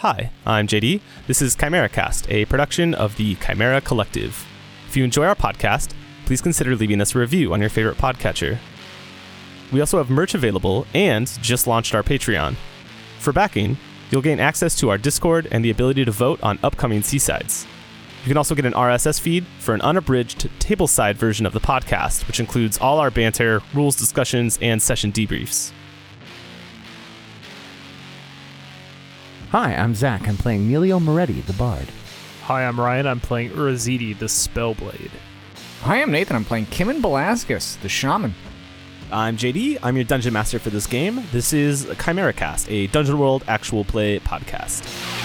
Hi, I'm JD. This is Chimera Cast, a production of the Chimera Collective. If you enjoy our podcast, please consider leaving us a review on your favorite podcatcher. We also have merch available and just launched our Patreon. For backing, you'll gain access to our Discord and the ability to vote on upcoming Seasides. You can also get an RSS feed for an unabridged tableside version of the podcast, which includes all our banter, rules discussions, and session debriefs. Hi, I'm Zach. I'm playing Melio Moretti, the Bard. Hi, I'm Ryan. I'm playing Urazidi, the Spellblade. Hi, I'm Nathan. I'm playing Kimon Belascus, the Shaman. I'm JD. I'm your dungeon master for this game. This is Chimera Cast, a Dungeon World actual play podcast.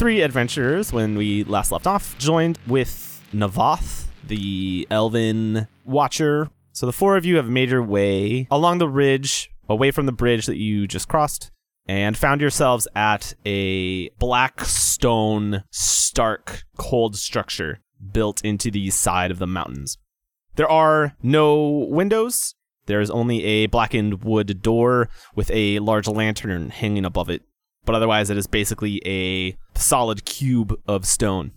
Three adventurers, when we last left off, joined with Navoth, the elven watcher. So the four of you have made your way along the ridge, away from the bridge that you just crossed, and found yourselves at a black stone, stark, cold structure built into the side of the mountains. There are no windows. There is only a blackened wood door with a large lantern hanging above it but otherwise it is basically a solid cube of stone.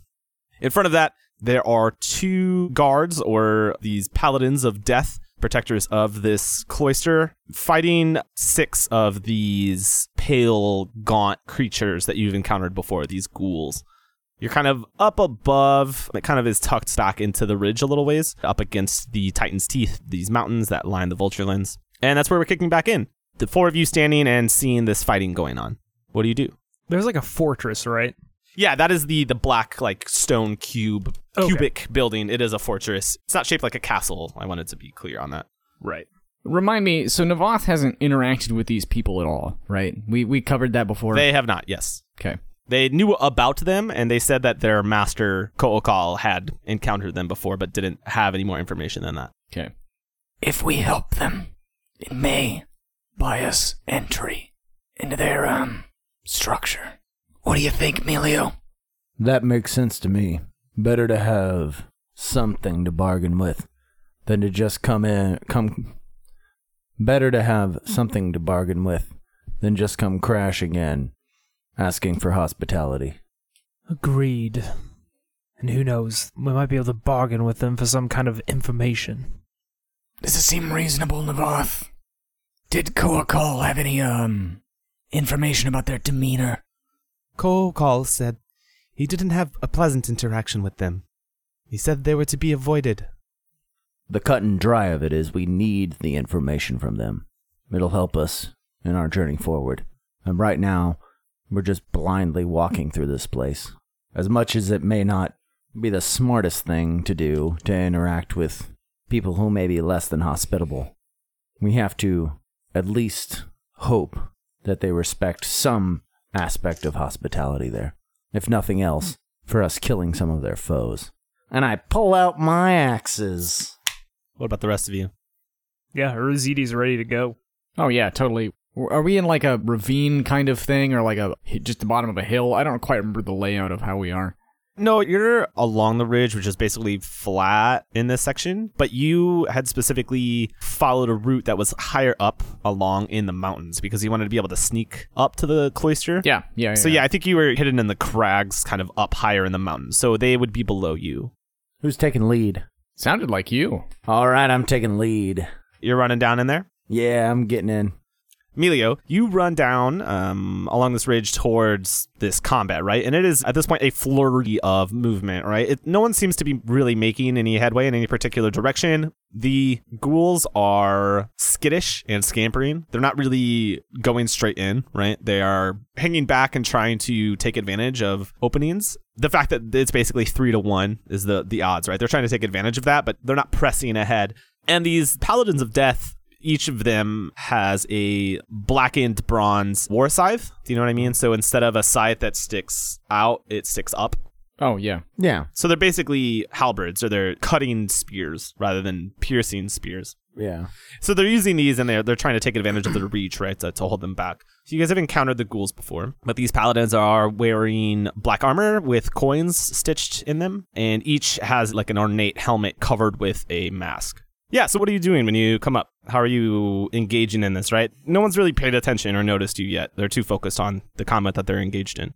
In front of that, there are two guards or these paladins of death, protectors of this cloister, fighting six of these pale, gaunt creatures that you've encountered before, these ghouls. You're kind of up above, it kind of is tucked back into the ridge a little ways, up against the Titan's Teeth, these mountains that line the Vulture Vulturelands. And that's where we're kicking back in. The four of you standing and seeing this fighting going on. What do you do? There's like a fortress, right? Yeah, that is the the black like stone cube Okay. cubic building. It is a fortress. It's not shaped like a castle. I wanted to be clear on that. Right. Remind me, so Navoth hasn't interacted with these people at all, right? We we covered that before. They have not. Yes, okay. they knew about them, and they said that their master Kookal had encountered them before, but didn't have any more information than that. Okay. If we help them, it may buy us entry into their, um, structure. What do you think, Melio? That makes sense to me. Better to have something to bargain with than to just come in come better to have something to bargain with than just come crashing in asking for hospitality. Agreed. And who knows, we might be able to bargain with them for some kind of information. Does it seem reasonable, Navoth? Did Koakal have any, um, information about their demeanor? Kookal said he didn't have a pleasant interaction with them. He said they were to be avoided. The cut and dry of it is we need the information from them. It'll help us in our journey forward. And right now, we're just blindly walking through this place. As much as it may not be the smartest thing to do to interact with people who may be less than hospitable, we have to at least hope that they respect some aspect of hospitality there. If nothing else, for us killing some of their foes. And I pull out my axes. What about the rest of you? Yeah, Uruzidi's ready to go. Oh yeah, totally. Are we in like a ravine kind of thing, or like a just the bottom of a hill? I don't quite remember the layout of how we are. No, you're along the ridge, which is basically flat in this section, but you had specifically followed a route that was higher up along in the mountains because you wanted to be able to sneak up to the cloister. Yeah, yeah. yeah So yeah, I think you were hidden in the crags, kind of up higher in the mountains. So they would be below you. Who's taking lead? sounded like you. All right, I'm taking lead. You're running down in there. Yeah, I'm getting in. Melio, you run down um, along this ridge towards this combat, right? And it is at this point a flurry of movement, right? It, no one seems to be really making any headway in any particular direction. The ghouls are skittish and scampering. They're not really going straight in, right? They are hanging back and trying to take advantage of openings. The fact that it's basically three to one is the the odds, right? They're trying to take advantage of that, but they're not pressing ahead. And these paladins of death each of them has a blackened bronze war scythe. Do you know what I mean? So instead of a scythe that sticks out, it sticks up. Oh yeah. Yeah. So they're basically halberds or they're cutting spears rather than piercing spears. Yeah. So they're using these and they're they're trying to take advantage of the reach, right, to, to hold them back. So you guys have encountered the ghouls before, but these paladins are wearing black armor with coins stitched in them, and each has like an ornate helmet covered with a mask. Yeah, so what are you doing when you come up? How are you engaging in this, right? No one's really paid attention or noticed you yet. They're too focused on the combat that they're engaged in.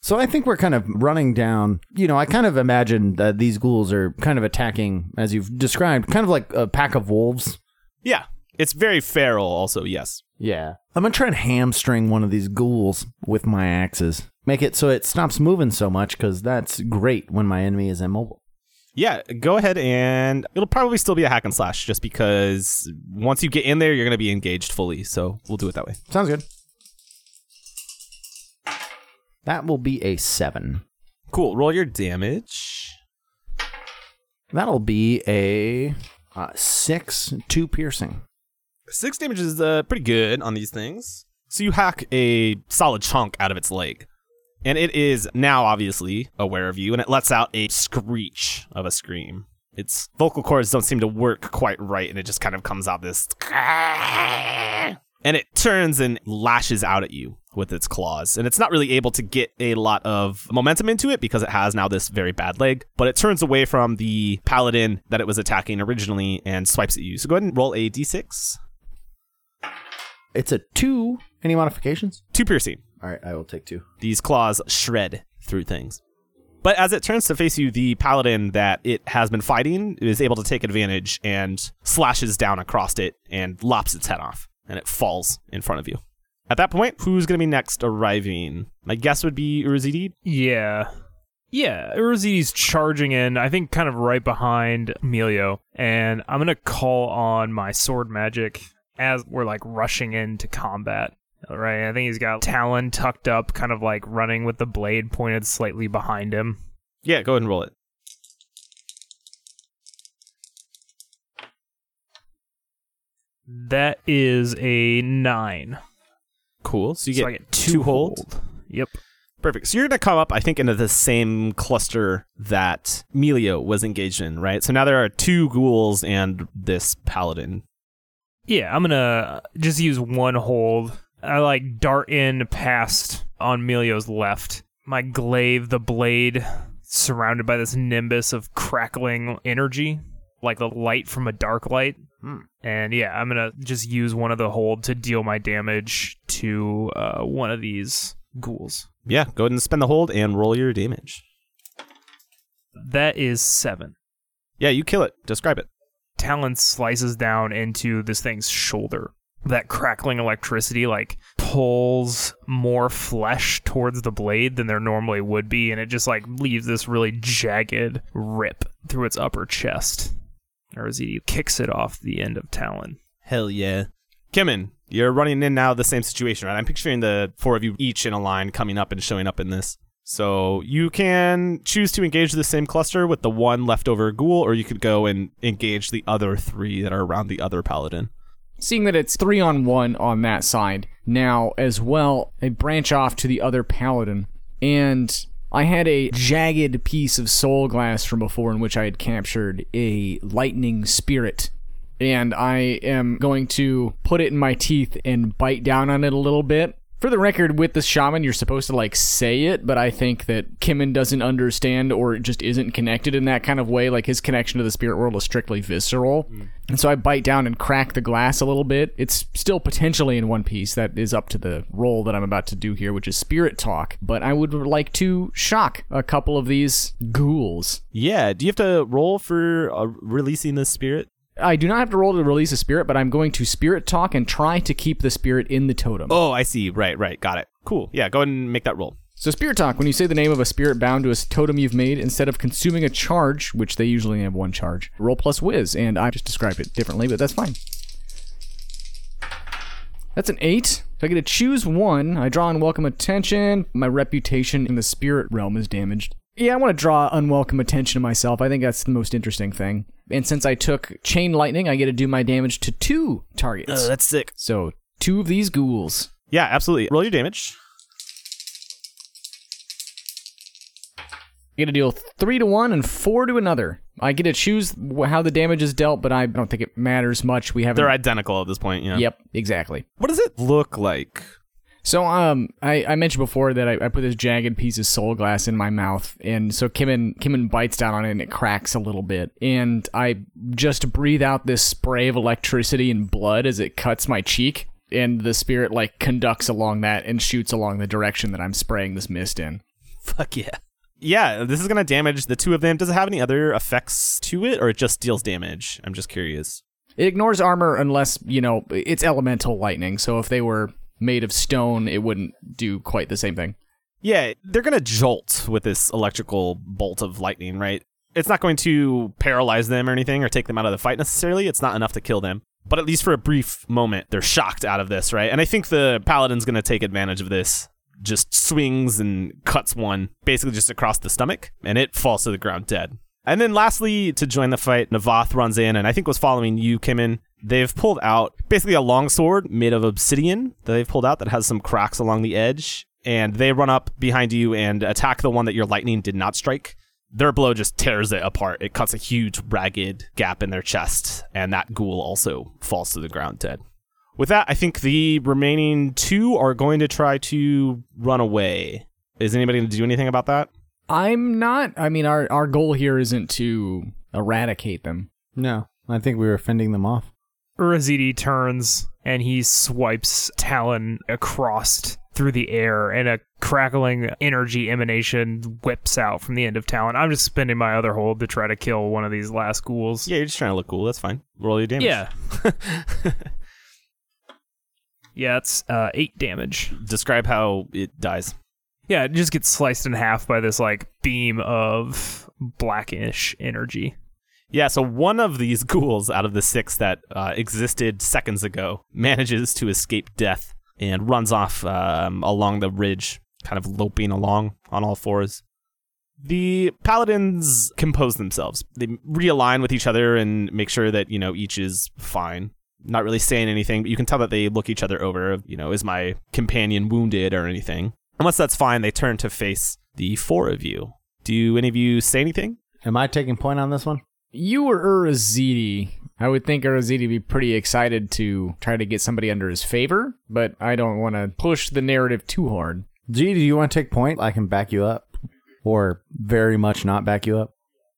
So I think we're kind of running down. You know, I kind of imagine that these ghouls are kind of attacking, as you've described, kind of like a pack of wolves. Yeah, it's very feral also, yes. Yeah. I'm to try and hamstring one of these ghouls with my axes. Make it so it stops moving so much, because that's great when my enemy is immobile. Yeah, go ahead and it'll probably still be a hack and slash just because once you get in there, you're going to be engaged fully. So we'll do it that way. Sounds good. That will be a seven. Cool. Roll your damage. That'll be a uh, six, two piercing. Six damage is uh, pretty good on these things. So you hack a solid chunk out of its leg. And it is now obviously aware of you, and it lets out a screech of a scream. Its vocal cords don't seem to work quite right, and it just kind of comes out this. And it turns and lashes out at you with its claws. And it's not really able to get a lot of momentum into it because it has now this very bad leg. But it turns away from the paladin that it was attacking originally and swipes at you. So go ahead and roll a d6. It's a two. Any modifications? Two piercing. All right, I will take two. These claws shred through things. But as it turns to face you, the paladin that it has been fighting is able to take advantage and slashes down across it and lops its head off, and it falls in front of you. At that point, who's going to be next arriving? My guess would be Urzidi. Yeah. Yeah, Urzi's charging in, I think kind of right behind Emilio, and I'm gonna call on my sword magic as we're like rushing into combat. Right, I think he's got Talon tucked up, kind of like running with the blade pointed slightly behind him. Yeah, go ahead and roll it. That is a nine. Cool. So you so get, get two, two hold. hold. Yep. Perfect. So you're going to come up, I think, into the same cluster that Melio was engaged in, right? So now there are two ghouls and this paladin. Yeah, I'm gonna just use one hold. I like dart in past on Melio's left. My glaive, the blade, surrounded by this nimbus of crackling energy, like the light from a dark light. And yeah, I'm gonna just use one of the hold to deal my damage to uh, one of these ghouls. Yeah, go ahead and spend the hold and roll your damage. That is seven. Yeah, you kill it. Describe it. Talon slices down into this thing's shoulder. That crackling electricity like pulls more flesh towards the blade than there normally would be, and it just like leaves this really jagged rip through its upper chest. Arzidi kicks it off the end of Talon. Hell yeah. Kimmin, you're running in now the same situation, right? I'm picturing the four of you each in a line coming up and showing up in this. So you can choose to engage the same cluster with the one leftover ghoul, or you could go and engage the other three that are around the other paladin. Seeing that it's three on one on that side, now as well, I branch off to the other paladin, and I had a jagged piece of soul glass from before in which I had captured a lightning spirit. And I am going to put it in my teeth and bite down on it a little bit. For the record, with the shaman, you're supposed to like say it, but I think that Kimmin doesn't understand or just isn't connected in that kind of way. Like his connection to the spirit world is strictly visceral. And so I bite down and crack the glass a little bit. It's still potentially in one piece. That is up to the roll that I'm about to do here, which is spirit talk. But I would like to shock a couple of these ghouls. Yeah, do you have to roll for uh, releasing the spirit? I do not have to roll to release a spirit, but I'm going to spirit talk and try to keep the spirit in the totem. Oh, I see. Right, right. Got it. Cool. Yeah, go ahead and make that roll. So spirit talk, when you say the name of a spirit bound to a totem you've made, instead of consuming a charge, which they usually have one charge, roll plus whiz, and I just described it differently, but that's fine. That's an eight. So I get to choose one. I draw unwelcome attention. My reputation in the spirit realm is damaged. Yeah, I want to draw unwelcome attention to myself. I think that's the most interesting thing. And since I took chain lightning, I get to do my damage to two targets. Uh, that's sick. so two of these ghouls. Yeah, absolutely. Roll your damage. I get to deal three to one and four to another. I get to choose how the damage is dealt, but I don't think it matters much. We haven't. They're identical at this point. Yeah. Yep, exactly. What does it look like? So, um, I, I mentioned before that I, I put this jagged piece of soul glass in my mouth, and so Kimmin Kimmin bites down on it and it cracks a little bit, and I just breathe out this spray of electricity and blood as it cuts my cheek, and the spirit like conducts along that and shoots along the direction that I'm spraying this mist in. Fuck yeah. Yeah, this is gonna damage the two of them. Does it have any other effects to it, or it just deals damage? I'm just curious. It ignores armor unless, you know, it's elemental lightning. So if they were made of stone, it wouldn't do quite the same thing. Yeah, they're gonna jolt with this electrical bolt of lightning, right? It's not going to paralyze them or anything, or take them out of the fight necessarily. It's not enough to kill them. But at least for a brief moment, they're shocked out of this, right? And I think the paladin's gonna take advantage of this. Just swings and cuts one basically just across the stomach, and it falls to the ground dead. And then lastly, to join the fight, Navath runs in and I think was following you, Kimin. They've pulled out basically a long sword made of obsidian that they've pulled out that has some cracks along the edge. And they run up behind you and attack the one that your lightning did not strike. Their blow just tears it apart. It cuts a huge, ragged gap in their chest, and that ghoul also falls to the ground dead. With that, I think the remaining two are going to try to run away. Is anybody going to do anything about that? I'm not. I mean, our, our goal here isn't to eradicate them. No, I think we were fending them off. Urazidi turns and he swipes Talon across through the air, and a crackling energy emanation whips out from the end of Talon. I'm just spending my other hold to try to kill one of these last ghouls. Yeah, you're just trying to look cool. That's fine. Roll your damage. Yeah. yeah, it's uh, eight damage. Describe how it dies. Yeah, it just gets sliced in half by this like beam of blackish energy. Yeah, so one of these ghouls out of the six that uh, existed seconds ago manages to escape death and runs off um, along the ridge, kind of loping along on all fours. The paladins compose themselves. They realign with each other and make sure that, you know, each is fine. Not really saying anything, but you can tell that they look each other over. You know, is my companion wounded or anything? And once that's fine, they turn to face the four of you. Do any of you say anything? Am I taking point on this one? You or Urazidi. I would think Urazidi would be pretty excited to try to get somebody under his favor, but I don't want to push the narrative too hard. G, do you want to take point? I can back you up. Or very much not back you up.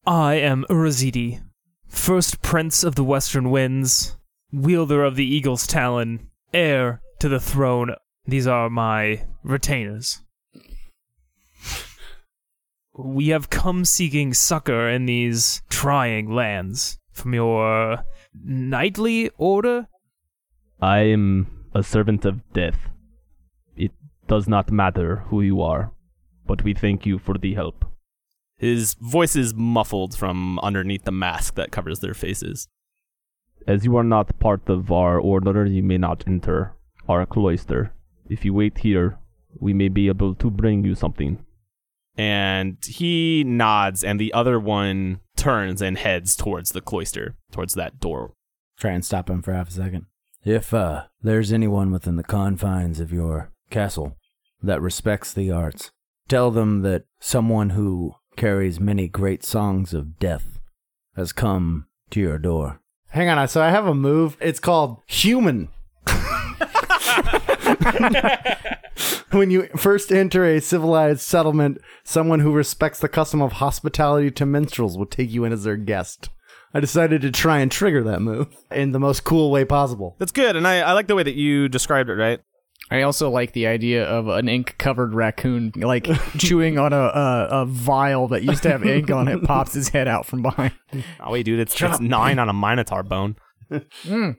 I am Urazidi, first prince of the Western Winds, wielder of the Eagle's Talon, heir to the throne. These are my retainers. We have come seeking succor in these trying lands from your knightly order. I am a servant of death. It does not matter who you are, but we thank you for the help. His voice is muffled from underneath the mask that covers their faces. As you are not part of our order, you may not enter our cloister. If you wait here, we may be able to bring you something. And he nods, and the other one turns and heads towards the cloister, towards that door. Try and stop him for half a second. If uh, there's anyone within the confines of your castle that respects the arts, tell them that someone who carries many great songs of death has come to your door. Hang on, so I have a move. It's called human. when you first enter a civilized settlement, someone who respects the custom of hospitality to minstrels will take you in as their guest. I decided to try and trigger that move in the most cool way possible. That's good, and I, I like the way that you described it, right? I also like the idea of an ink-covered raccoon, like chewing on a, a a vial that used to have ink on it, pops his head out from behind. Oh wait, dude, it's, it's nine on a minotaur bone. Mm.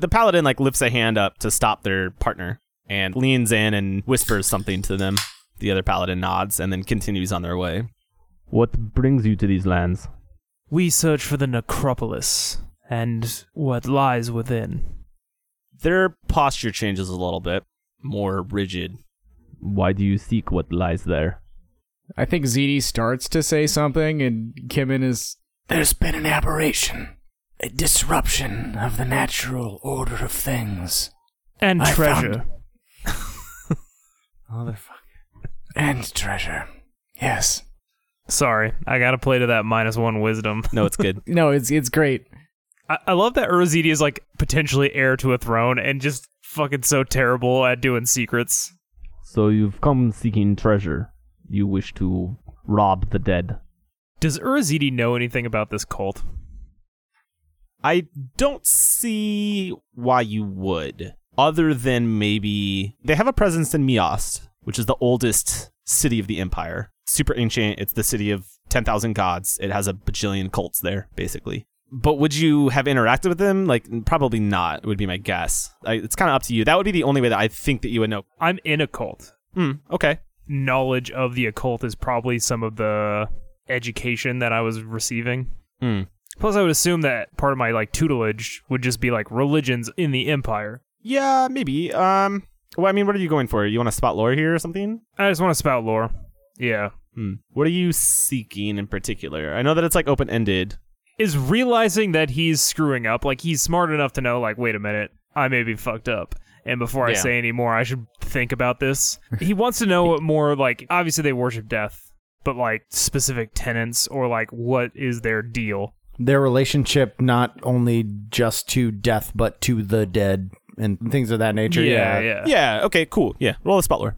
The paladin like lifts a hand up to stop their partner and leans in and whispers something to them. The other paladin nods and then continues on their way. What brings you to these lands? We search for the necropolis and what lies within. Their posture changes a little bit, more rigid. Why do you seek what lies there? I think ZD starts to say something, and Kimmin is There's been an aberration, a disruption of the natural order of things. And I treasure. And treasure. Yes. Sorry, I gotta play to that minus one wisdom. No, it's good. no, it's it's great. I, I love that Urzidi is like potentially heir to a throne and just fucking so terrible at doing secrets. so you've come seeking treasure. You wish to rob the dead. Does Urzidi know anything about this cult? I don't see why you would, other than maybe they have a presence in Miast, which is the oldest city of the empire. Super ancient. It's the city of 10,000 gods. It has a bajillion cults there, basically. But would you have interacted with them? Like, probably not, would be my guess. I, it's kind of up to you. That would be the only way that I think that you would know. I'm in a cult. Hmm, okay. Knowledge of the occult is probably some of the education that I was receiving. Hmm. Plus, I would assume that part of my like tutelage would just be like religions in the empire. Yeah, maybe. Um, well, I mean, what are you going for? You want to spout lore here or something? I just want to spout lore. Yeah. Hmm. What are you seeking in particular? I know that it's like open ended. Is realizing that he's screwing up, like he's smart enough to know, like, wait a minute, I may be fucked up. And before I Yeah. say any more, I should think about this. he wants to know what more, like, obviously they worship death, but like specific tenets or like what is their deal. Their relationship not only just to death, but to the dead and things of that nature. yeah, yeah. Yeah, okay, cool. Yeah, roll a spout lore.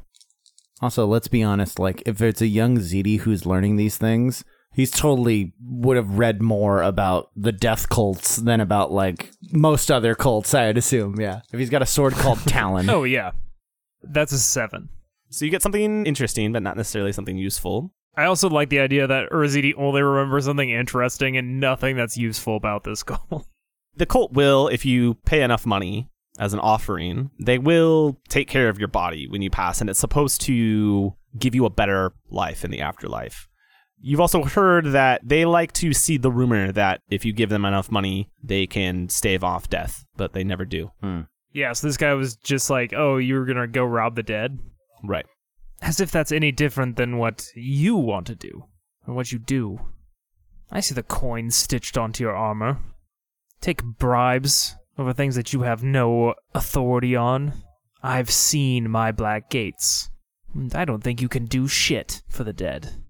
Also, let's be honest. Like, if it's a young ZD who's learning these things, he's totally would have read more about the death cults than about like most other cults. I'd assume. Yeah, if he's got a sword called Talon. Oh yeah, that's a seven. So you get something interesting, but not necessarily something useful. I also like the idea that Urzidi only remembers something interesting and nothing that's useful about this cult. The cult will, if you pay enough money as an offering, they will take care of your body when you pass, and it's supposed to give you a better life in the afterlife. You've also heard that they like to see the rumor that if you give them enough money, they can stave off death, but they never do. Hmm. yeah, so this guy was just like, "Oh, you were gonna go rob the dead," Right. As if that's any different than what you want to do or what you do. I see the coins stitched onto your armor. Take bribes over things that you have no authority on. I've seen my black gates. I don't think you can do shit for the dead.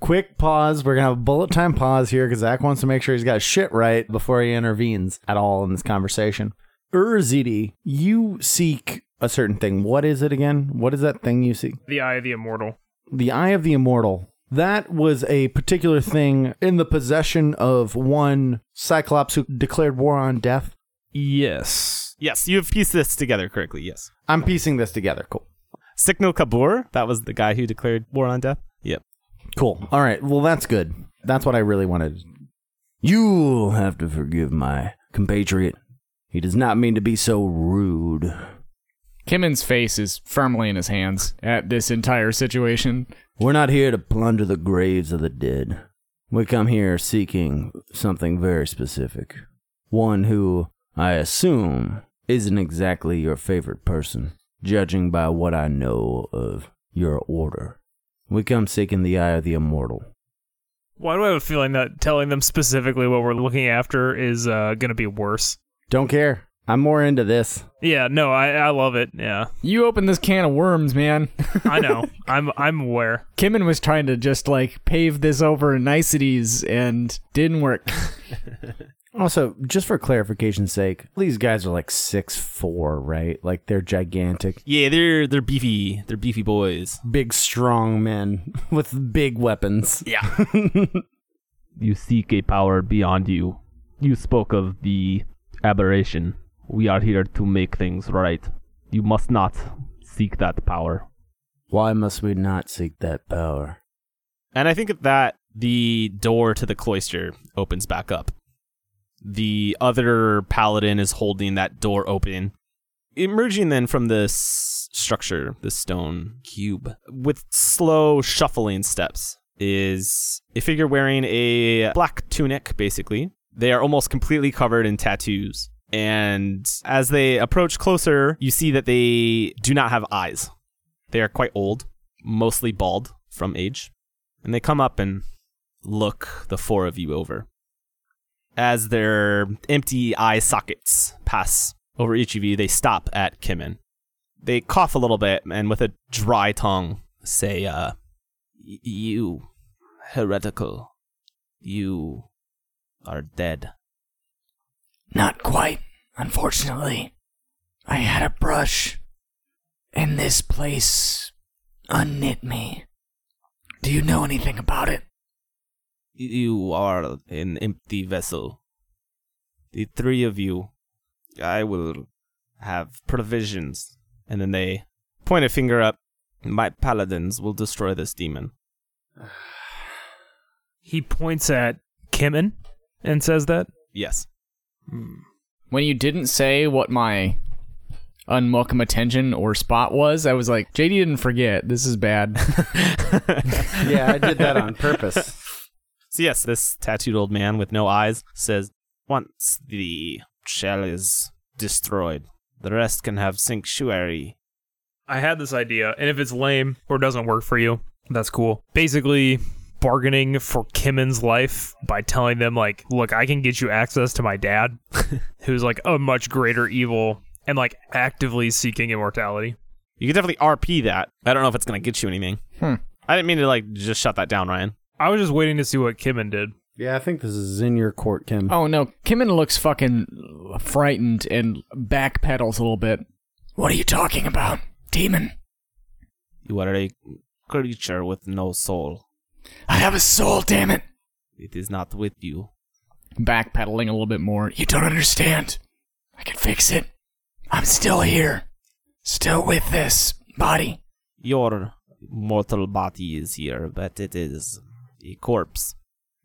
Quick pause. We're gonna have a bullet time pause here because Zach wants to make sure he's got shit right before he intervenes at all in this conversation. Urzidi, you seek a certain thing. What is it again? What is that thing you see? The Eye of the Immortal. The Eye of the Immortal. That was a particular thing in the possession of one Cyclops who declared war on death. Yes. Yes, you've pieced this together correctly, yes. I'm piecing this together. Cool. Signal Kabur, that was the guy who declared war on death. Yep. Cool. All right. Well, that's good. That's what I really wanted. You'll have to forgive my compatriot. He does not mean to be so rude. Kimmin's face is firmly in his hands at this entire situation. We're not here to plunder the graves of the dead. We come here seeking something very specific. One who, I assume, isn't exactly your favorite person, judging by what I know of your order. We come seeking the Eye of the Immortal. Why do I have a feeling that telling them specifically what we're looking after is uh, going to be worse? Don't care. I'm more into this. Yeah, no, I, I love it. Yeah, You opened this can of worms, man. I know. I'm I'm aware. Kimmin was trying to just like pave this over niceties and didn't work. Also, just for clarification's sake, these guys are like six four, right? Like they're gigantic, Yeah, they're they're beefy. They're beefy boys. big, strong men with big weapons. Yeah. You seek a power beyond you. You spoke of the aberration. We are here to make things right. You must not seek that power. Why must we not seek that power? And I think at that the door to the cloister opens back up. The other paladin is holding that door open. Emerging then from this structure, this stone cube, with slow shuffling steps, is a figure wearing a black tunic, basically. They are almost completely covered in tattoos. And as they approach closer, you see that they do not have eyes. They are quite old, mostly bald from age. And they come up and look the four of you over. As their empty eye sockets pass over each of you, they stop at Kimin. They cough a little bit and with a dry tongue say, uh, You, heretical, you are dead. Not quite, unfortunately. I had a brush, and this place unknit me. Do you know anything about it? You are an empty vessel. The three of you, I will have provisions. And then they point a finger up. My paladins will destroy this demon. He points at Kimin and says that. Yes. When you didn't say what my unwelcome attention or spot was, I was like, JD didn't forget. This is bad. yeah, I did that on purpose. So yes, this tattooed old man with no eyes says, "Once the shell is destroyed, the rest can have sanctuary." I had this idea, and if it's lame or doesn't work for you, that's cool. Basically, bargaining for Kimin's life by telling them, like, look, I can get you access to my dad, who's like a much greater evil and like actively seeking immortality. You can definitely RP that. I don't know if it's gonna get you anything. Hmm. I didn't mean to like just shut that down, Ryan. I was just waiting to see what Kimin did. Yeah, I think this is in your court, Kim. oh no, Kimin looks fucking frightened and backpedals a little bit. What are you talking about? Demon? You are a creature with no soul. I have a soul, damn it! It is not with you. Backpedaling a little bit more. You don't understand. I can fix it. I'm still here. Still with this body. Your mortal body is here, but it is a corpse.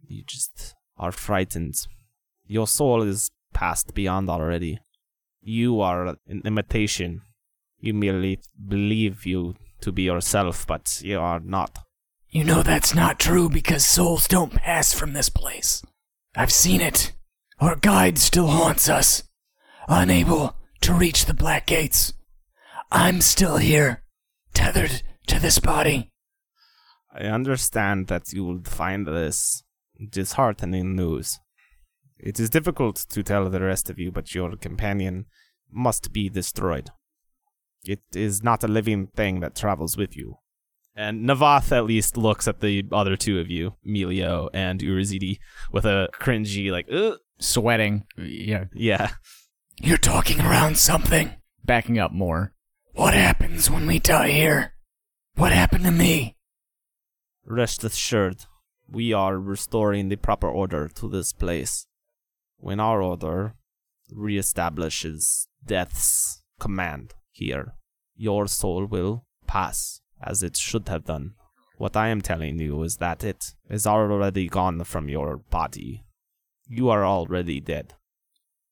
You just are frightened. Your soul is passed beyond already. You are an imitation. You merely believe you to be yourself, but you are not. You know that's not true because souls don't pass from this place. I've seen it. Our guide still haunts us, unable to reach the Black Gates. I'm still here, tethered to this body. I understand that you will find this disheartening news. It is difficult to tell the rest of you, but your companion must be destroyed. It is not a living thing that travels with you. And Navath at least looks at the other two of you, Melio and Urizidi, with a cringy, like, Ugh. Sweating. Yeah. yeah. You're talking around something. Backing up more. What happens when we die here? What happened to me? Rest assured, we are restoring the proper order to this place. When our order reestablishes death's command here, your soul will pass as it should have done. What I am telling you is that it is already gone from your body. You are already dead.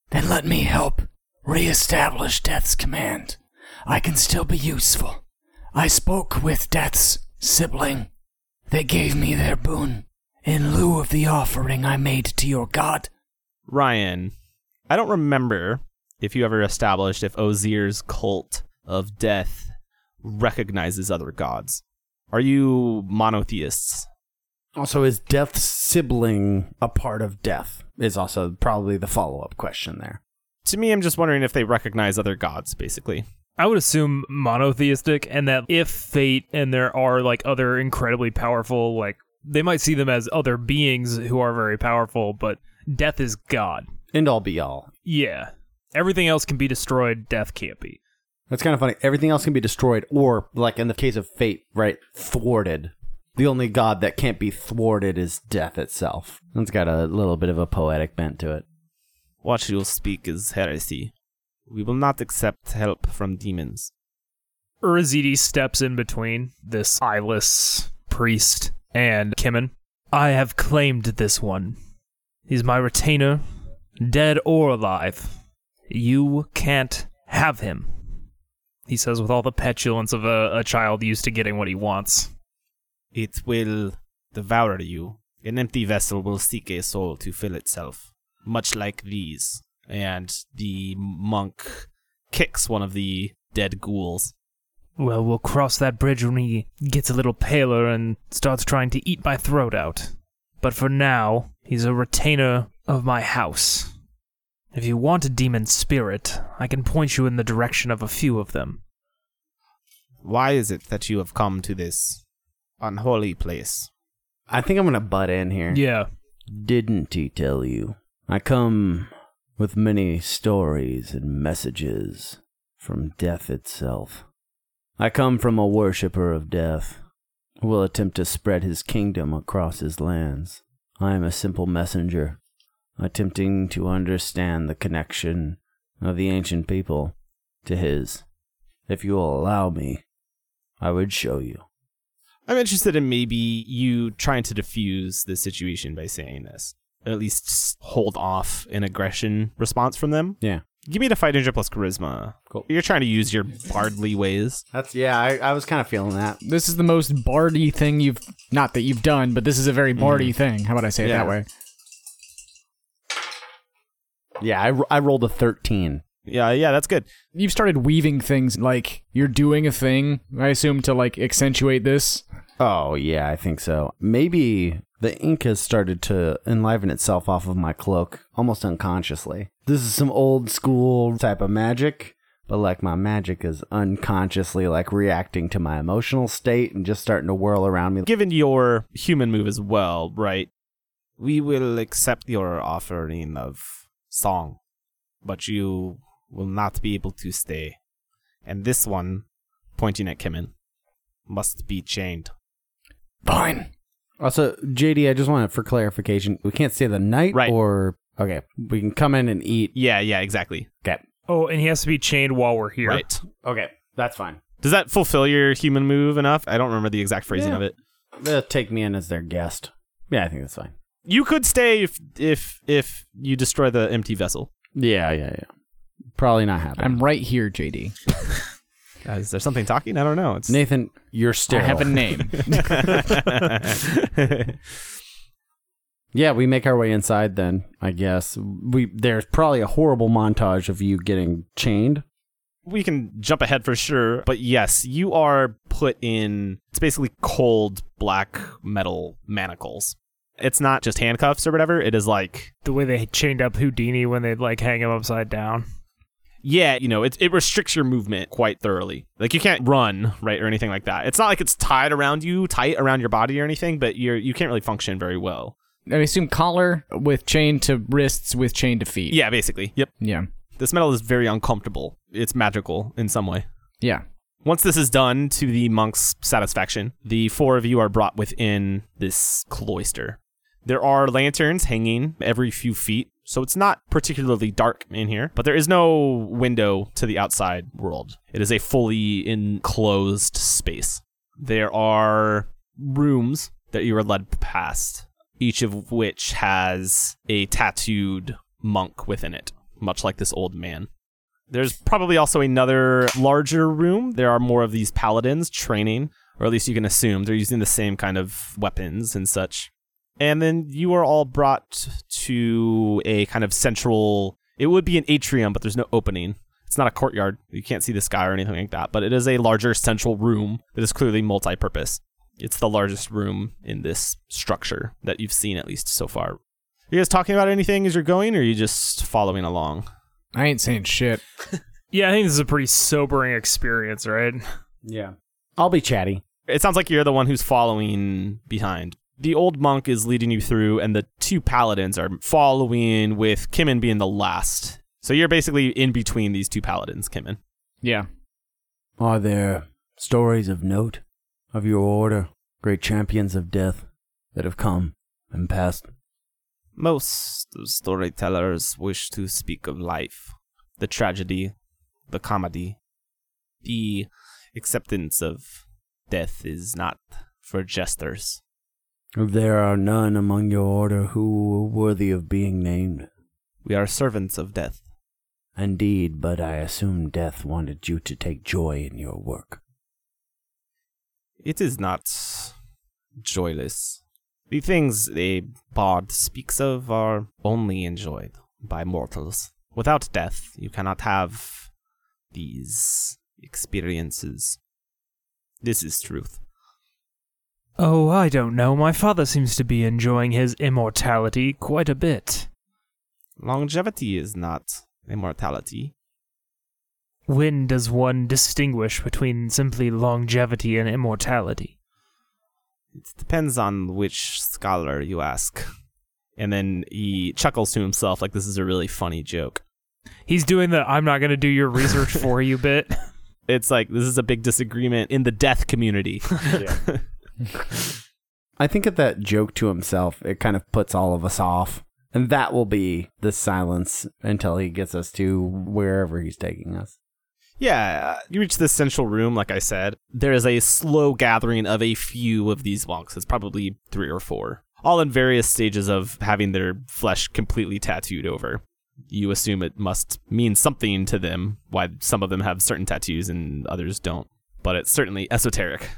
Then let me help reestablish Death's command. I can still be useful. I spoke with Death's sibling. They gave me their boon in lieu of the offering I made to your god. Ryan, I don't remember if you ever established if Ozir's cult of death recognizes other gods. Are you monotheists? Also, is Death's sibling a part of Death? Is also probably the follow up question there. To me, I'm just wondering if they recognize other gods, basically. I would assume monotheistic, and that if fate and there are like other incredibly powerful, like they might see them as other beings who are very powerful, but death is God. End all be all. Yeah. Everything else can be destroyed, death can't be. That's kind of funny. Everything else can be destroyed, or like in the case of Fate, right? Thwarted. The only god that can't be thwarted is death itself. It's got a little bit of a poetic bent to it. What you speak is heresy. We will not accept help from demons. Urzidi steps in between this eyeless priest and Kimin. I have claimed this one. He's my retainer, dead or alive. You can't have him. He says with all the petulance of a, a child used to getting what he wants. It will devour you. An empty vessel will seek a soul to fill itself, much like these. And the monk kicks one of the dead ghouls. Well, we'll cross that bridge when he gets a little paler and starts trying to eat my throat out. But for now, he's a retainer of my house. If you want a demon spirit, I can point you in the direction of a few of them. Why is it that you have come to this unholy place? I think I'm gonna butt in here. Yeah. Didn't he tell you? I come with many stories and messages from death itself. I come from a worshipper of death who will attempt to spread his kingdom across his lands. I am a simple messenger, attempting to understand the connection of the ancient people to his. If you will allow me, I would show you. I'm interested in maybe you trying to diffuse the situation by saying this. Or at least hold off an aggression response from them. Yeah. Give me the defy danger plus charisma. Cool. You're trying to use your bardly ways. That's yeah, I, I was kind of feeling that. This is the most bardy thing you've not that you've done, but this is a very mm-hmm. bardy thing. How about I say it Yeah. that way? Yeah, I, I rolled a 13. Yeah, yeah, that's good. You've started weaving things like you're doing a thing, I assume, to like accentuate this. Oh, yeah, I think so. Maybe the ink has started to enliven itself off of my cloak almost unconsciously. This is some old school type of magic, but like my magic is unconsciously like reacting to my emotional state and just starting to whirl around me. Given your human move as well, right? We will accept your offering of song, but you will not be able to stay. And this one, pointing at Kimin, must be chained. Fine. Also, JD, I just wanted for clarification. We can't stay the night Right. or okay, we can come in and eat. Yeah, yeah, exactly. Okay. Oh, and he has to be chained while we're here. Right. Okay, that's fine. Does that fulfill your human move enough? I don't remember the exact phrasing Yeah. of it. They'll take me in as their guest. Yeah, I think that's fine. You could stay if if if you destroy the empty vessel. Yeah, yeah, yeah. Probably not happening. I'm right here, JD. Uh, is there something talking? I don't know. It's Nathan, you're I sterile. have a name. Yeah, we make our way inside then, I guess. We there's probably a horrible montage of you getting chained. we can jump ahead for sure, but yes, you are put in. It's basically cold black metal manacles. It's not just handcuffs or whatever. It is like The way they chained up Houdini when they'd like hang him upside down. yeah, you know, it it restricts your movement quite thoroughly. Like you can't run right or anything like that. It's not like it's tied around you, tight around your body or anything, but you're you can't really function very well. I assume collar with chain to wrists with chain to feet. Yeah, basically. Yep. Yeah. This metal is very uncomfortable. It's magical in some way. Yeah. Once this is done to the monk's satisfaction, the four of you are brought within this cloister. There are lanterns hanging every few feet, so it's not particularly dark in here, but there is no window to the outside world. It is a fully enclosed space. There are rooms that you are led past, each of which has a tattooed monk within it, much like this old man. There's probably also another larger room. There are more of these paladins training, or at least you can assume they're using the same kind of weapons and such. And then you are all brought to a kind of central. It would be an atrium, but there's no opening. It's not a courtyard. You can't see the sky or anything like that, but it is a larger central room that is clearly multi purpose. It's the largest room in this structure that you've seen, at least so far. Are you guys talking about anything as you're going, or are you just following along? I ain't saying shit. Yeah, I think this is a pretty sobering experience, right? Yeah. I'll be chatty. It sounds like you're the one who's following behind. The old monk is leading you through, and the two paladins are following, with Kimin being the last. So you're basically in between these two paladins, Kimin. Yeah. Are there stories of note of your order, great champions of death, that have come and passed? Most storytellers wish to speak of life. the tragedy, the comedy. The acceptance of death is not for jesters. There are none among your order who are worthy of being named. We are servants of death. Indeed, but I assume death wanted you to take joy in your work. It is not joyless. The things a bard speaks of are only enjoyed by mortals. Without death, you cannot have these experiences. This is truth. Oh, I don't know. My father seems to be enjoying his immortality quite a bit. Longevity is not immortality. When does one distinguish between simply longevity and immortality? It depends on which scholar you ask. And then he chuckles to himself like this is a really funny joke. He's doing the I'm not going to do your research for you bit. It's like this is a big disagreement in the death community. I think at that joke to himself, it kind of puts all of us off. And that will be the silence until he gets us to wherever he's taking us. Yeah, you reach this central room, like I said. There is a slow gathering of a few of these monks. It's probably three or four, all in various stages of having their flesh completely tattooed over. You assume it must mean something to them, why some of them have certain tattoos and others don't. But it's certainly esoteric.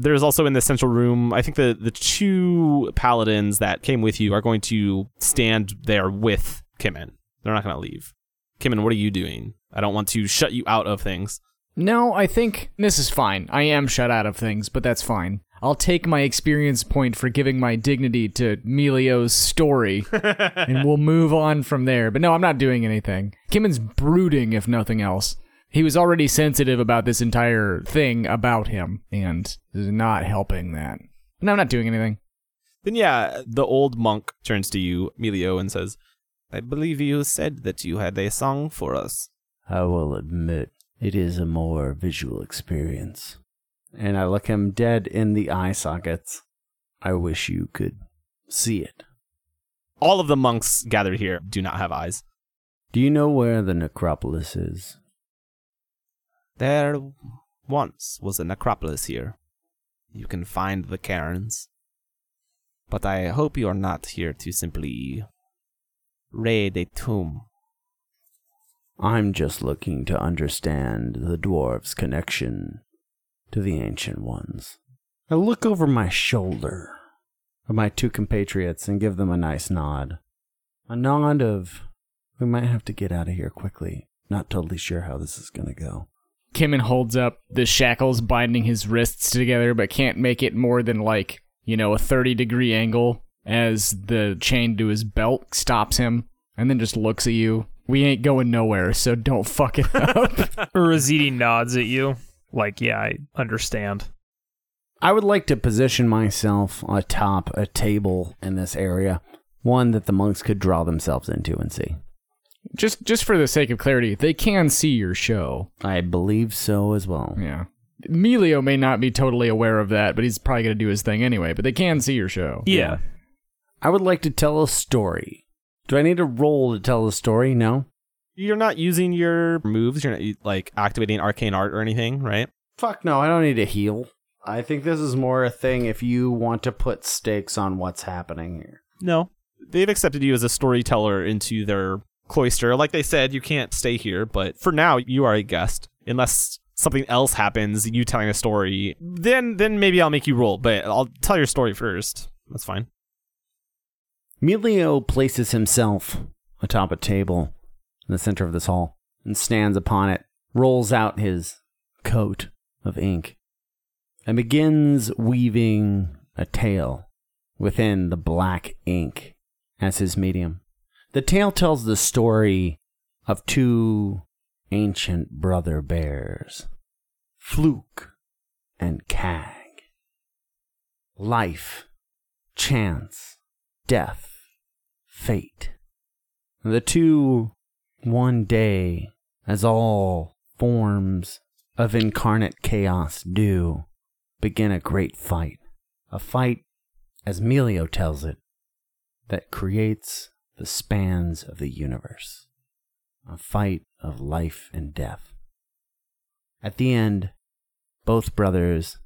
There's also in the central room, I think the, the two paladins that came with you are going to stand there with Kimin. They're not going to leave. Kimin, what are you doing? I don't want to shut you out of things. No, I think this is fine. I am shut out of things, but that's fine. I'll take my experience point for giving my dignity to Melio's story, and we'll move on from there. But no, I'm not doing anything. Kimmon's brooding, if nothing else. He was already sensitive about this entire thing about him, and is not helping that. No, I'm not doing anything. Then, yeah, the old monk turns to you, Melio, and says, I believe you said that you had a song for us. I will admit, it is a more visual experience. And I look him dead in the eye sockets. I wish you could see it. All of the monks gathered here do not have eyes. Do you know where the necropolis is? There once was a necropolis here. You can find the cairns. But I hope you are not here to simply raid a tomb. I'm just looking to understand the dwarves' connection to the ancient ones. I look over my shoulder at my two compatriots and give them a nice nod. A nod of, we might have to get out of here quickly. Not totally sure how this is going to go. Kimmon holds up the shackles binding his wrists together, but can't make it more than like, you know, a 30 degree angle as the chain to his belt stops him and then just looks at you. We ain't going nowhere, so don't fuck it up. Rositi nods at you. Like, yeah, I understand. I would like to position myself atop a table in this area, one that the monks could draw themselves into and see. Just just for the sake of clarity, they can see your show. I believe so as well. Yeah. Melio may not be totally aware of that, but he's probably going to do his thing anyway, but they can see your show. Yeah. I would like to tell a story. Do I need a roll to tell a story? No. You're not using your moves, you're not like activating arcane art or anything, right? Fuck no, I don't need to heal. I think this is more a thing if you want to put stakes on what's happening here. No. They've accepted you as a storyteller into their cloister. Like they said, you can't stay here, but for now, you are a guest. Unless something else happens, you telling a story, then then maybe I'll make you roll, but I'll tell your story first. That's fine. Melio places himself atop a table in the center of this hall and stands upon it, rolls out his coat of ink, and begins weaving a tale within the black ink as his medium. The tale tells the story of two ancient brother bears, Fluke and Cag. Life, chance, death, fate. The two, one day, as all forms of incarnate chaos do, begin a great fight. A fight, as Melio tells it, that creates the spans of the universe. a fight of life and death. At the end, both brothers,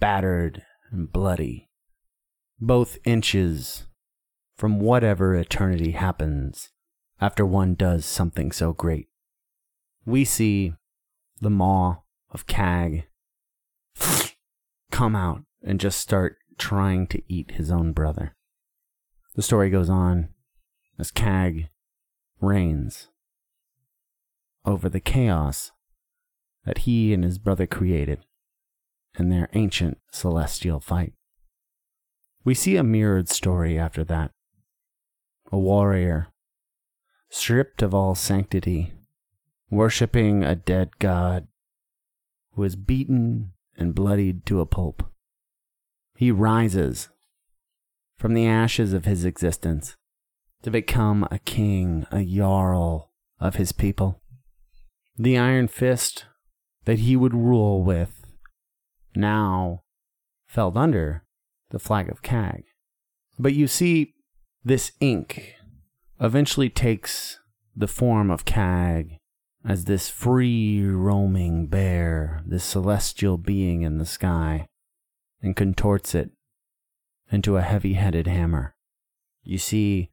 battered and bloody, both inches from whatever eternity happens after one does something so great. We see the maw of Cag come out and just start trying to eat his own brother. The story goes on as Cag reigns over the chaos that he and his brother created in their ancient celestial fight. We see a mirrored story after that. A warrior, stripped of all sanctity, worshipping a dead god, who is beaten and bloodied to a pulp. He rises from the ashes of his existence to become a king, a jarl of his people. The iron fist that he would rule with now fell under the flag of Cag. But you see, this ink eventually takes the form of Cag as this free roaming bear, this celestial being in the sky, and contorts it into a heavy headed hammer. You see,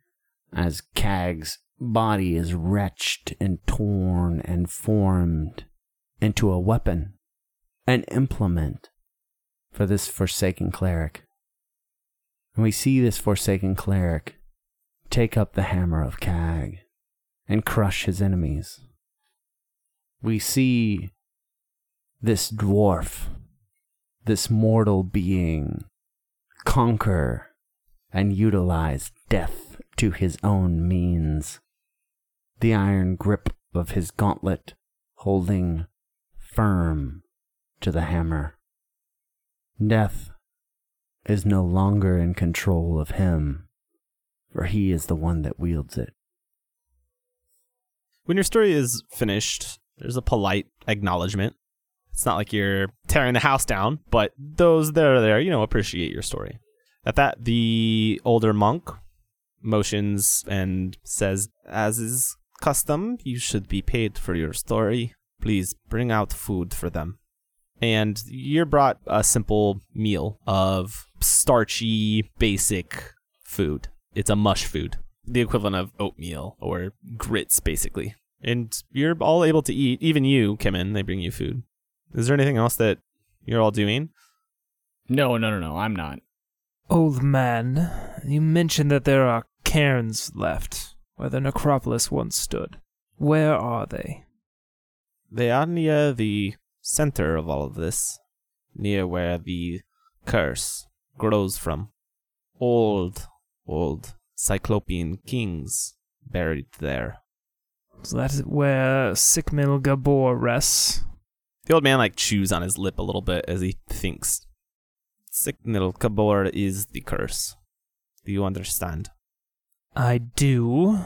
as Cag's body is wretched and torn and formed into a weapon, an implement for this forsaken cleric. And we see this forsaken cleric take up the hammer of Cag and crush his enemies. We see this dwarf, this mortal being, conquer and utilize death to his own means. The iron grip of his gauntlet holding firm to the hammer. Death is no longer in control of him, for he is the one that wields it. When your story is finished, there's a polite acknowledgement. It's not like you're tearing the house down, but those that are there, you know, appreciate your story. At that, the older monk motions and says, As is custom, you should be paid for your story. Please bring out food for them. And you're brought a simple meal of starchy, basic food. It's a mush food, the equivalent of oatmeal or grits, basically. And you're all able to eat. Even you, Kimin, they bring you food. Is there anything else that you're all doing? No, no, no, no. I'm not. Old man, you mentioned that there are cairns left where the necropolis once stood. Where are they? They are near the center of all of this, near where the curse grows from. Old, old Cyclopean kings buried there. So that is where Siknil Kabor rests. The old man like chews on his lip a little bit as he thinks. Siknil Kabor is the curse. Do you understand? I do.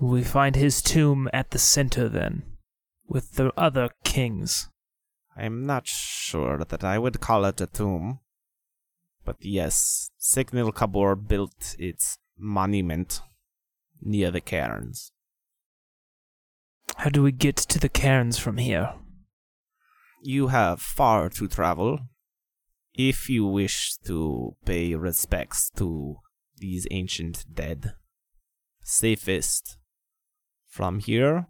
We find his tomb at the center then, with the other kings. I am not sure that I would call it a tomb. But yes, Siknil Kabor built its monument near the cairns. How do we get to the cairns from here? You have far to travel. If you wish to pay respects to these ancient dead, safest from here,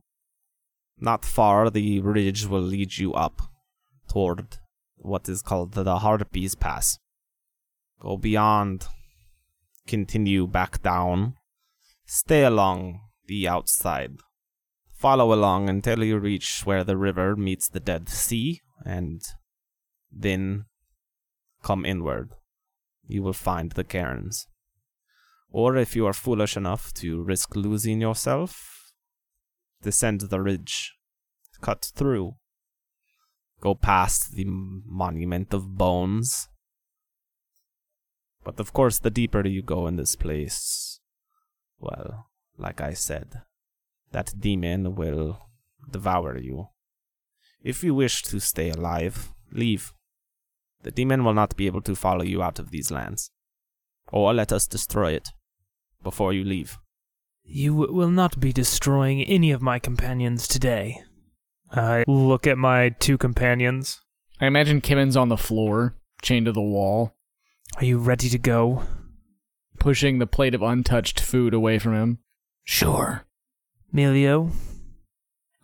not far, the ridge will lead you up toward what is called the Harpies Pass. Go beyond, continue back down, stay along the outside. Follow along until you reach where the river meets the Dead Sea, and then come inward. You will find the cairns. Or if you are foolish enough to risk losing yourself, descend the ridge, cut through, go past the monument of bones. But of course, the deeper you go in this place, well, like I said, that demon will devour you. If you wish to stay alive, leave. The demon will not be able to follow you out of these lands. Or let us destroy it before you leave. You w- will not be destroying any of my companions today. I look at my two companions. I imagine Kimmon's on the floor, chained to the wall, Are you ready to go? pushing the plate of untouched food away from him. Sure. Melio?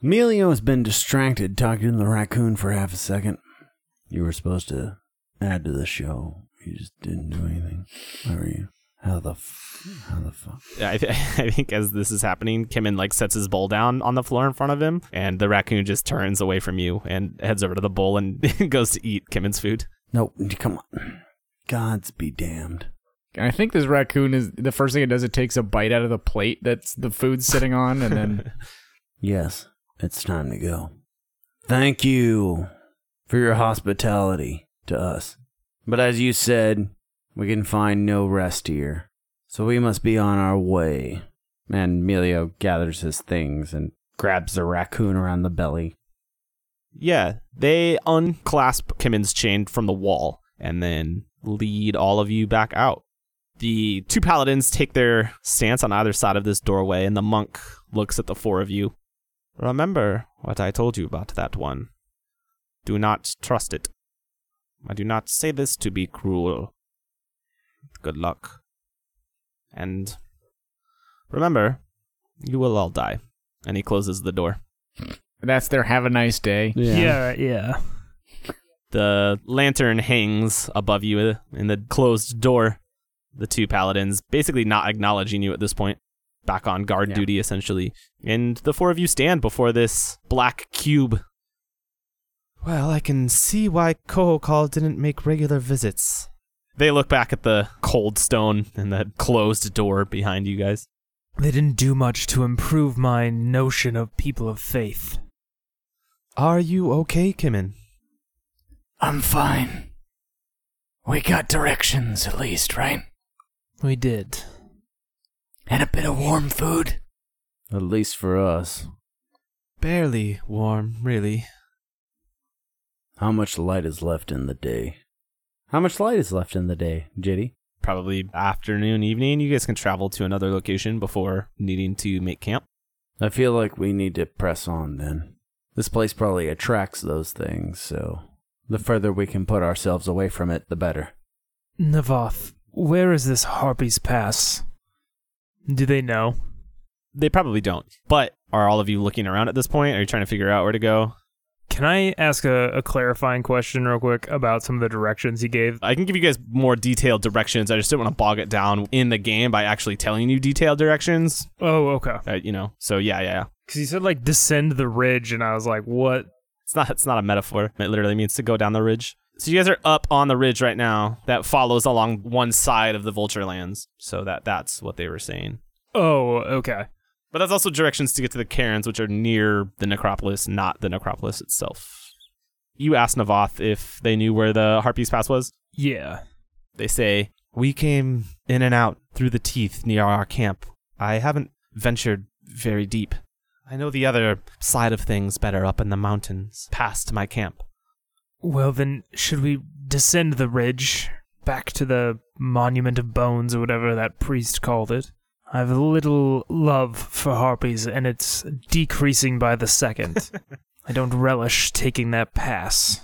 Emilio has been distracted talking to the raccoon for half a second. You were supposed to add to the show. You just didn't do anything. Where were you? How the f- how the fuck? I, th- I think as this is happening, Kimmin like sets his bowl down on the floor in front of him, and the raccoon just turns away from you and heads over to the bowl and goes to eat Kimmin's food. Nope. Come on. Gods be damned. I think this raccoon is the first thing it does. It takes a bite out of the plate that's the food's sitting on, and then Yes, it's time to go. Thank you for your hospitality to us. But as you said, we can find no rest here. So we must be on our way. And Emilio gathers his things and grabs the raccoon around the belly. Yeah, they unclasp Kimmin's chain from the wall and then lead all of you back out. The two paladins take their stance on either side of this doorway, and the monk looks at the four of you. Remember what I told you about that one. Do not trust it. I do not say this to be cruel. Good luck. And remember, you will all die. And he closes the door. that's their have a nice day. Yeah, yeah. The lantern hangs above you in the closed door. The two paladins basically not acknowledging you at this point, back on guard Yeah. duty essentially. And the four of you stand before this black cube. Well, I can see why Kohokal didn't make regular visits. They look back at the cold stone and the closed door behind you guys. They didn't do much to improve my notion of people of faith. Are you okay, Kimmin? I'm fine. We got directions at least, right? We did. And a bit of warm food. At least for us. Barely warm, really. How much light is left in the day? How much light is left in the day, Jitty? Probably afternoon, evening. You guys can travel to another location before needing to make camp. I feel like we need to press on then. This place probably attracts those things, so the further we can put ourselves away from it, the better. Navoth, where is this Harpy's Pass? Do they know? They probably don't. But are all of you looking around at this point? Are you trying to figure out where to go? Can I ask a, a clarifying question real quick about some of the directions he gave? I can give you guys more detailed directions. I just didn't want to bog it down in the game by actually telling you detailed directions. Oh, okay. Uh, you know, so yeah, yeah, yeah. Because he said like descend the ridge, and I was like, what? It's not. It's not a metaphor. It literally means to go down the ridge. So you guys are up on the ridge right now that follows along one side of the Vulture Lands. So that that's what they were saying. Oh, okay. But that's also directions to get to the cairns, which are near the necropolis, not the necropolis itself. You asked Navoth if they knew where the Harpy's Pass was. Yeah. They say, We came in and out through the teeth near our camp. I haven't ventured very deep. I know the other side of things better up in the mountains, past my camp. Well, then, should we descend the ridge back to the Monument of Bones or whatever that priest called it? I have a little love for harpies, and it's decreasing by the second. I don't relish taking that pass.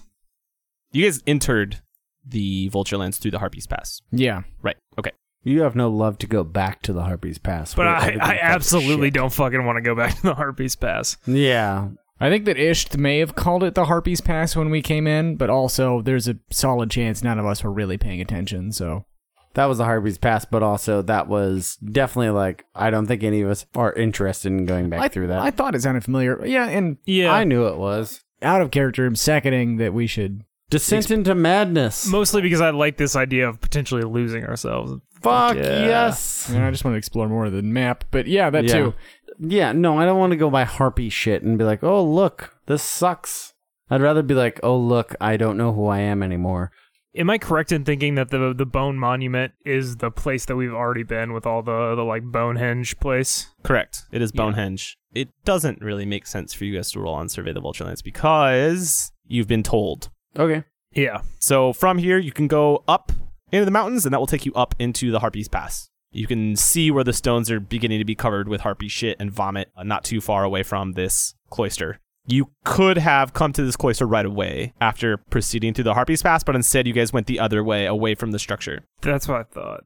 You guys entered the Vulture Lands through the Harpies Pass. Yeah. Right. Okay. You have no love to go back to the Harpies Pass. But I, I absolutely shit. don't fucking want to go back to the Harpies Pass. Yeah. I think that Ish may have called it the Harpies Pass when we came in, but also there's a solid chance none of us were really paying attention, so. That was the Harpy's Pass, but also that was definitely like, I don't think any of us are interested in going back I, through that. I thought it sounded familiar. Yeah, and Yeah. I knew it was. out of character, I'm seconding that we should. Descent into madness. Mostly because I like this idea of potentially losing ourselves. Fuck Yeah. yes. You know, I just want to explore more of the map, but yeah, that Yeah. too. Yeah, no, I don't want to go by harpy shit and be like, oh, look, this sucks. I'd rather be like, oh, look, I don't know who I am anymore. Am I correct in thinking that the the Bone Monument is the place that we've already been with all the the like Bonehenge place? Correct. It is Bonehenge. It doesn't really make sense for you guys to roll on Survey the Vulture Lands because you've been told. Okay. Yeah. So from here, you can go up into the mountains, and that will take you up into the Harpy's Pass. You can see where the stones are beginning to be covered with harpy shit and vomit, uh, not too far away from this cloister. You could have come to this cloister right away after proceeding through the Harpy's Pass, but instead you guys went the other way, away from the structure. That's what I thought.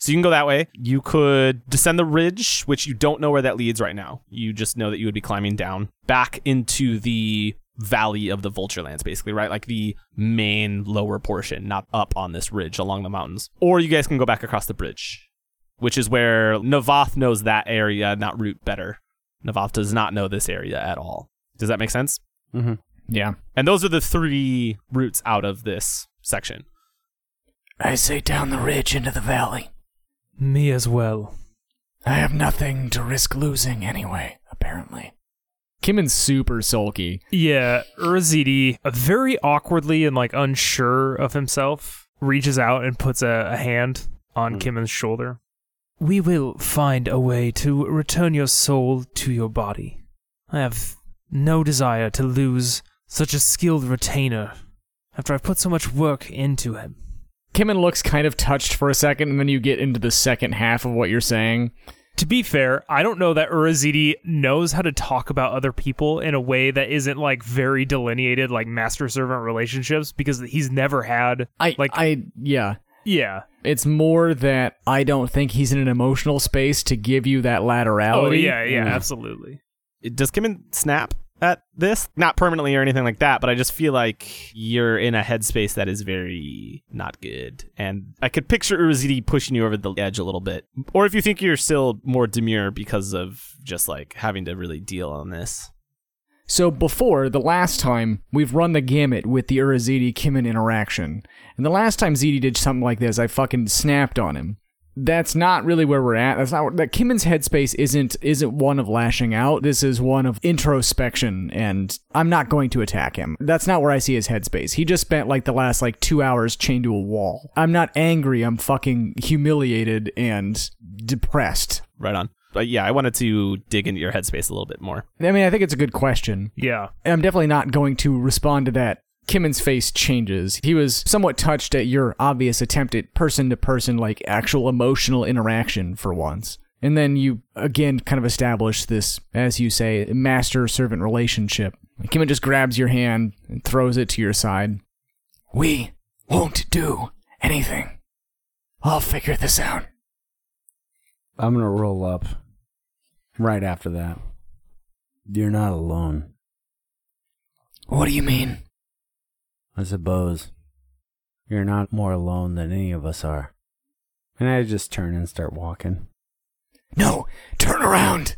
So you can go that way. You could descend the ridge, which you don't know where that leads right now. You just know that you would be climbing down back into the valley of the Vulture Lands, basically, right? Like the main lower portion, not up on this ridge along the mountains. Or you guys can go back across the bridge, which is where Navoth knows that area, not Root, better. Navoth does not know this area at all. Does that make sense? Mm-hmm. Yeah. And those are the three routes out of this section. I say down the ridge into the valley. Me as well. I have nothing to risk losing anyway, apparently. Kimmon's super sulky. Yeah, Urzidi, uh, very awkwardly and like unsure of himself, reaches out and puts a, a hand on Kimmon's shoulder. We will find a way to return your soul to your body. I have no desire to lose such a skilled retainer after I've put so much work into him. Kimmon looks kind of touched for a second, and then you get into the second half of what you're saying. To be fair, I don't know that Urazidi knows how to talk about other people in a way that isn't like very delineated, like master servant relationships, because he's never had. I Like- I yeah. Yeah. It's more that I don't think he's in an emotional space to give you that laterality. Oh, laterality. yeah, yeah, absolutely. Does Kimmin snap at this? Not permanently or anything like that, but I just feel like you're in a headspace that is very not good. And I could picture Urzidi pushing you over the edge a little bit. Or if you think you're still more demure because of just like having to really deal on this. So before the last time we've run the gamut with the Urazidi Kimmon interaction, and the last time Zidi did something like this, I fucking snapped on him. That's not really where we're at. That's not that Kimmon's headspace isn't isn't one of lashing out. This is one of introspection, and I'm not going to attack him. That's not where I see his headspace. He just spent like the last like two hours chained to a wall. I'm not angry. I'm fucking humiliated and depressed. Right on. But yeah, I wanted to dig into your headspace a little bit more. I mean, I think it's a good question. Yeah. I'm definitely not going to respond to that. Kimmon's face changes. He was somewhat touched at your obvious attempt at person to person, like actual emotional interaction for once. And then you again kind of establish this, as you say, master servant relationship. Kimmon just grabs your hand and throws it to your side. We won't do anything. I'll figure this out. I'm gonna roll up right after that. You're not alone. What do you mean? I suppose you're not more alone than any of us are. And I just turn and start walking. No, turn around.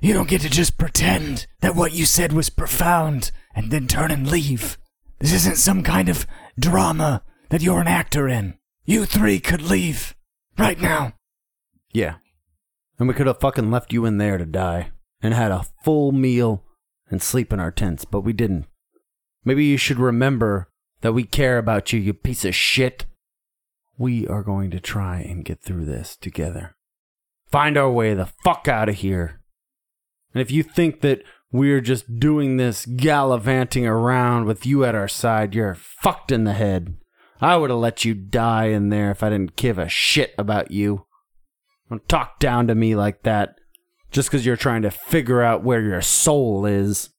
You don't get to just pretend that what you said was profound and then turn and leave. This isn't some kind of drama that you're an actor in. You three could leave right now. Yeah. And we could have fucking left you in there to die and had a full meal and sleep in our tents, but we didn't. Maybe you should remember that we care about you, you piece of shit. We are going to try and get through this together. Find our way the fuck out of here. And if you think that we're just doing this gallivanting around with you at our side, you're fucked in the head. I would have let you die in there if I didn't give a shit about you. Don't talk down to me like that just because you're trying to figure out where your soul is.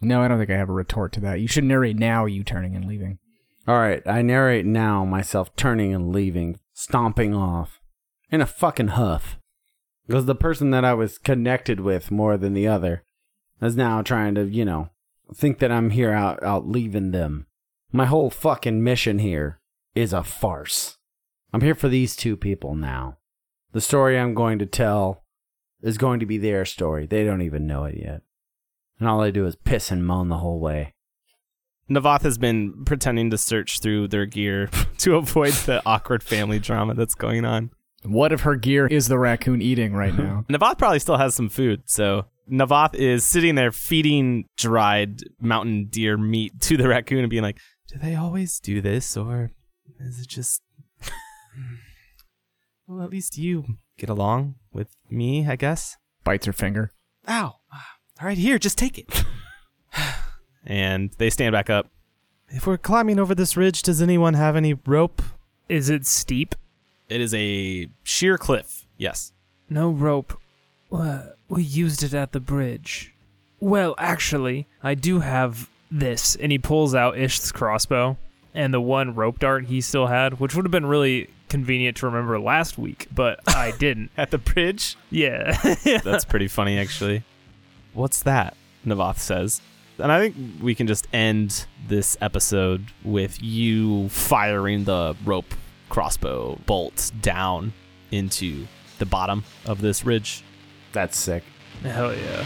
No, I don't think I have a retort to that. You should narrate now you turning and leaving. All right, I narrate now myself turning and leaving, stomping off in a fucking huff. Because the person that I was connected with more than the other is now trying to, you know, think that I'm here out, out leaving them. My whole fucking mission here is a farce. I'm here for these two people now. The story I'm going to tell is going to be their story. They don't even know it yet. And all they do is piss and moan the whole way. Navath has been pretending to search through their gear to avoid the awkward family drama that's going on. What if her gear is the raccoon eating right now? Navath probably still has some food, so Navath is sitting there feeding dried mountain deer meat to the raccoon and being like, "Do they always do this, or is it just?" well, at least you get along with me, I guess. Bites her finger. Ow! All right, here, just take it. and they stand back up. If we're climbing over this ridge, does anyone have any rope? Is it steep? It is a sheer cliff. Yes. No rope. Uh, we used it at the bridge. Well, actually, I do have this. And he pulls out Ish's crossbow and the one rope dart he still had, which would have been really convenient to remember last week, but I didn't. At the bridge? Yeah. That's pretty funny, actually. What's that? Navoth says. And I think we can just end this episode with you firing the rope crossbow bolt down into the bottom of this ridge. That's sick. Hell yeah.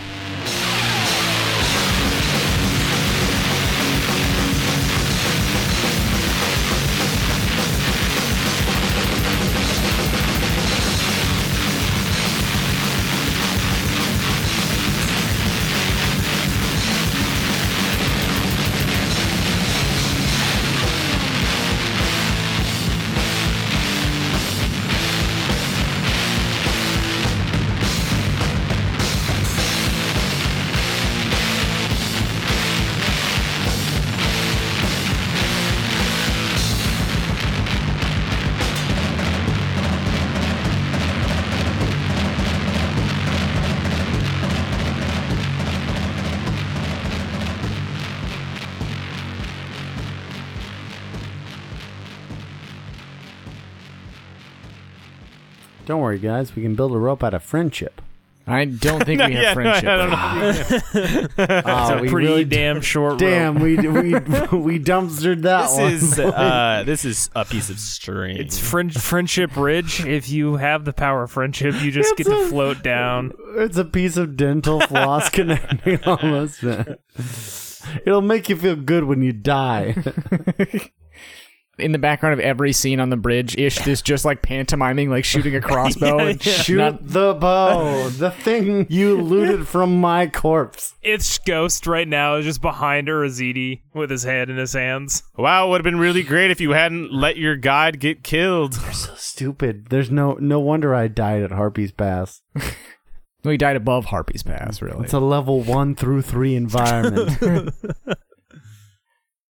Worry, guys. We can build a rope out of friendship. I don't think we have Yeah, no, friendship. I don't know. Oh, It's a pretty damn short Damn, rope. we we we dumpstered that This one. is uh, this is a piece of string. It's friend- Friendship Ridge. If you have the power of friendship, you just get to float down. It's a piece of dental floss connecting almost. It'll make you feel good when you die. In the background of every scene on the bridge, Ish is just like pantomiming, like shooting a crossbow Yeah, and yeah. Shoot not- the bow, the thing you looted from my corpse. Its ghost right now is just behind Urazidi with his head in his hands. wow, would have been really great if you hadn't let your guide get killed. You're so stupid. There's no no wonder I died at Harpy's Pass. Well, he died above Harpy's Pass, really. It's a level one through three environment.